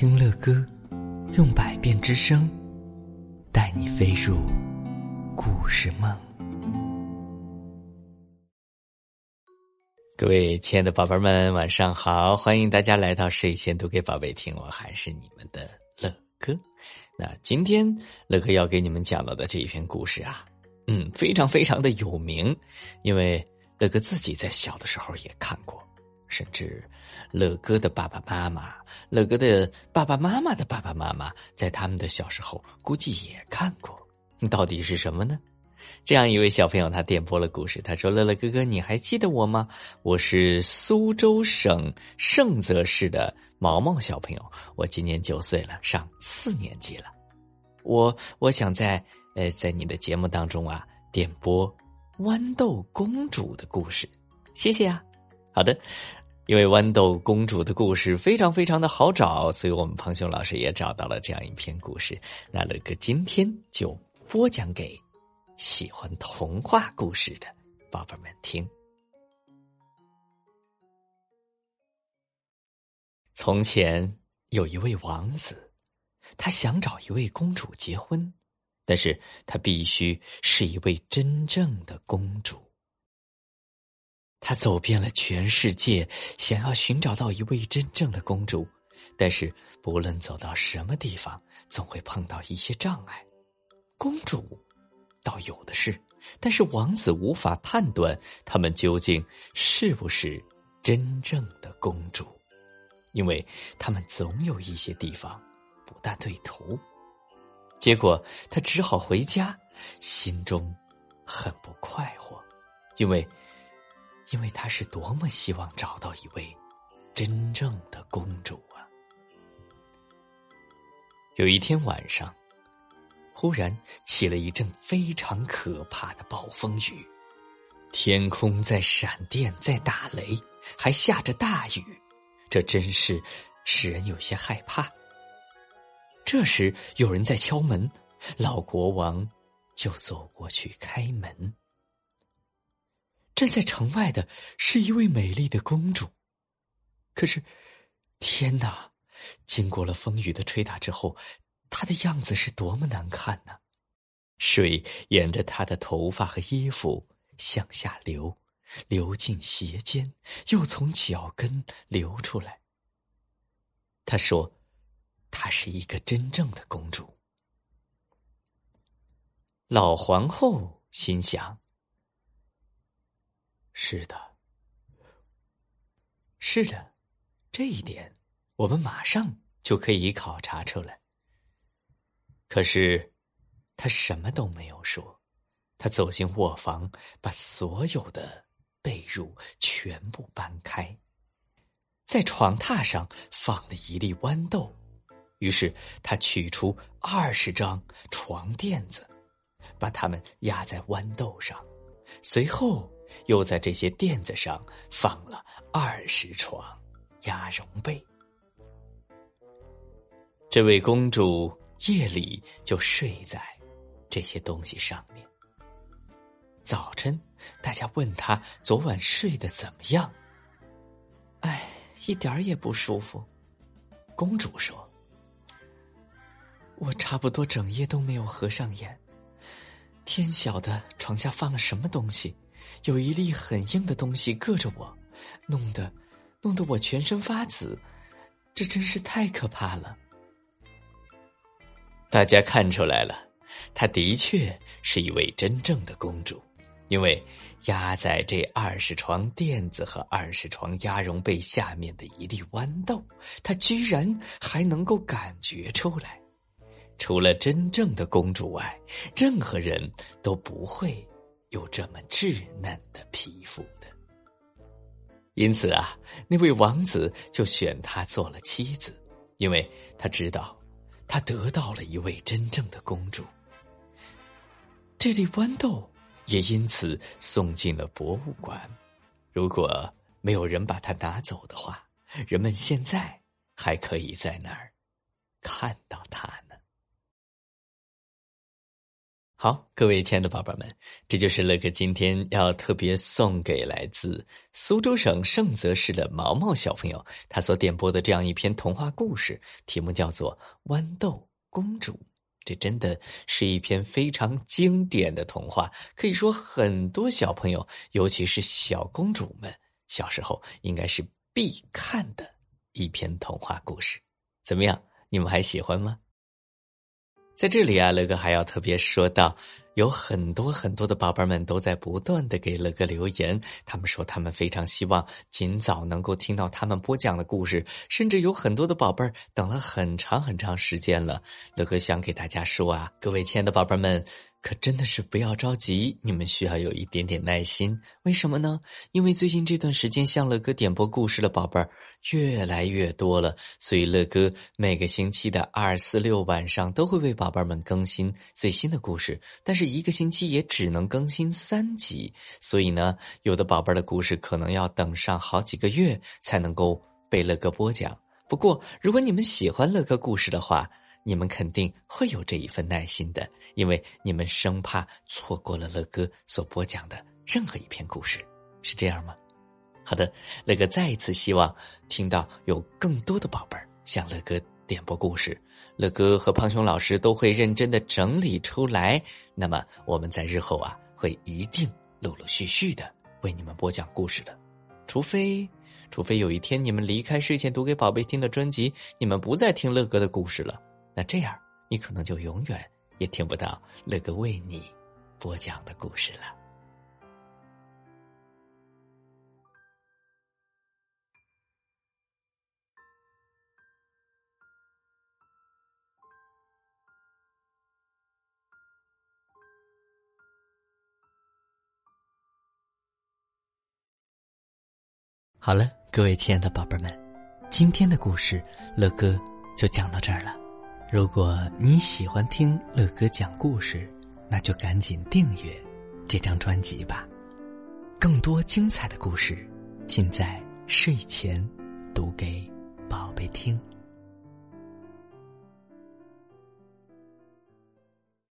听乐歌，用百变之声，带你飞入故事梦。各位亲爱的宝贝们，晚上好！欢迎大家来到睡前读给宝贝听，我还是你们的乐哥。那今天乐哥要给你们讲到的这一篇故事啊，嗯，非常非常的有名，因为乐哥自己在小的时候也看过。甚至，乐哥的爸爸妈妈，乐哥的爸爸妈妈的爸爸妈妈，在他们的小时候估计也看过。到底是什么呢？这样一位小朋友他点播了故事，他说：“乐乐哥哥，你还记得我吗？我是苏州省盛泽市的毛毛小朋友，我今年九岁了，上四年级了。我我想在呃在你的节目当中啊点播豌豆公主的故事，谢谢啊。好的。”因为豌豆公主的故事非常非常的好找，所以我们庞雄老师也找到了这样一篇故事。那乐哥今天就播讲给喜欢童话故事的宝贝们听。从前有一位王子，他想找一位公主结婚，但是他必须是一位真正的公主。他走遍了全世界，想要寻找到一位真正的公主，但是不论走到什么地方，总会碰到一些障碍。公主倒有的是，但是王子无法判断他们究竟是不是真正的公主，因为他们总有一些地方不大对头。结果他只好回家，心中很不快活，因为。因为他是多么希望找到一位真正的公主啊！有一天晚上，忽然起了一阵非常可怕的暴风雨，天空在闪电，在打雷，还下着大雨，这真是使人有些害怕。这时有人在敲门，老国王就走过去开门。站在城外的是一位美丽的公主，可是，天哪！经过了风雨的吹打之后，她的样子是多么难看呢？水沿着她的头发和衣服向下流，流进鞋尖，又从脚跟流出来。他说：“她是一个真正的公主。”老皇后心想。是的，是的，这一点我们马上就可以考察出来。可是，他什么都没有说。他走进卧房，把所有的被褥全部搬开，在床榻上放了一粒豌豆。于是，他取出二十张床垫子，把它们压在豌豆上，随后。又在这些垫子上放了二十床鸭绒被，这位公主夜里就睡在这些东西上面。早晨，大家问她昨晚睡得怎么样？哎，一点儿也不舒服。公主说：“我差不多整夜都没有合上眼。天晓得床下放了什么东西。”有一粒很硬的东西硌着我，弄得，弄得我全身发紫，这真是太可怕了。大家看出来了，她的确是一位真正的公主，因为压在这二十床垫子和二十床鸭绒被下面的一粒豌豆，她居然还能够感觉出来。除了真正的公主外，任何人都不会。有这么稚嫩的皮肤的，因此啊，那位王子就选她做了妻子，因为他知道，他得到了一位真正的公主。这粒豌豆也因此送进了博物馆。如果没有人把它拿走的话，人们现在还可以在那儿看到它呢。好，各位亲爱的宝贝们，这就是乐哥今天要特别送给来自苏州省盛泽市的毛毛小朋友，他所点播的这样一篇童话故事，题目叫做《豌豆公主》。这真的是一篇非常经典的童话，可以说很多小朋友，尤其是小公主们，小时候应该是必看的一篇童话故事。怎么样？你们还喜欢吗？在这里啊，乐哥还要特别说到，有很多很多的宝贝们都在不断的给乐哥留言，他们说他们非常希望尽早能够听到他们播讲的故事，甚至有很多的宝贝儿等了很长很长时间了。乐哥想给大家说啊，各位亲爱的宝贝们。可真的是不要着急，你们需要有一点点耐心。为什么呢？因为最近这段时间向乐哥点播故事的宝贝儿越来越多了，所以乐哥每个星期的二、四、六晚上都会为宝贝儿们更新最新的故事。但是一个星期也只能更新三集，所以呢，有的宝贝儿的故事可能要等上好几个月才能够被乐哥播讲。不过，如果你们喜欢乐哥故事的话，你们肯定会有这一份耐心的，因为你们生怕错过了乐哥所播讲的任何一篇故事，是这样吗？好的，乐哥再一次希望听到有更多的宝贝儿向乐哥点播故事，乐哥和胖熊老师都会认真的整理出来。那么我们在日后啊，会一定陆陆续续的为你们播讲故事的，除非，除非有一天你们离开睡前读给宝贝听的专辑，你们不再听乐哥的故事了。那这样，你可能就永远也听不到乐哥为你播讲的故事了。好了，各位亲爱的宝贝们，今天的故事乐哥就讲到这儿了。如果你喜欢听乐哥讲故事，那就赶紧订阅这张专辑吧。更多精彩的故事，尽在睡前读给宝贝听。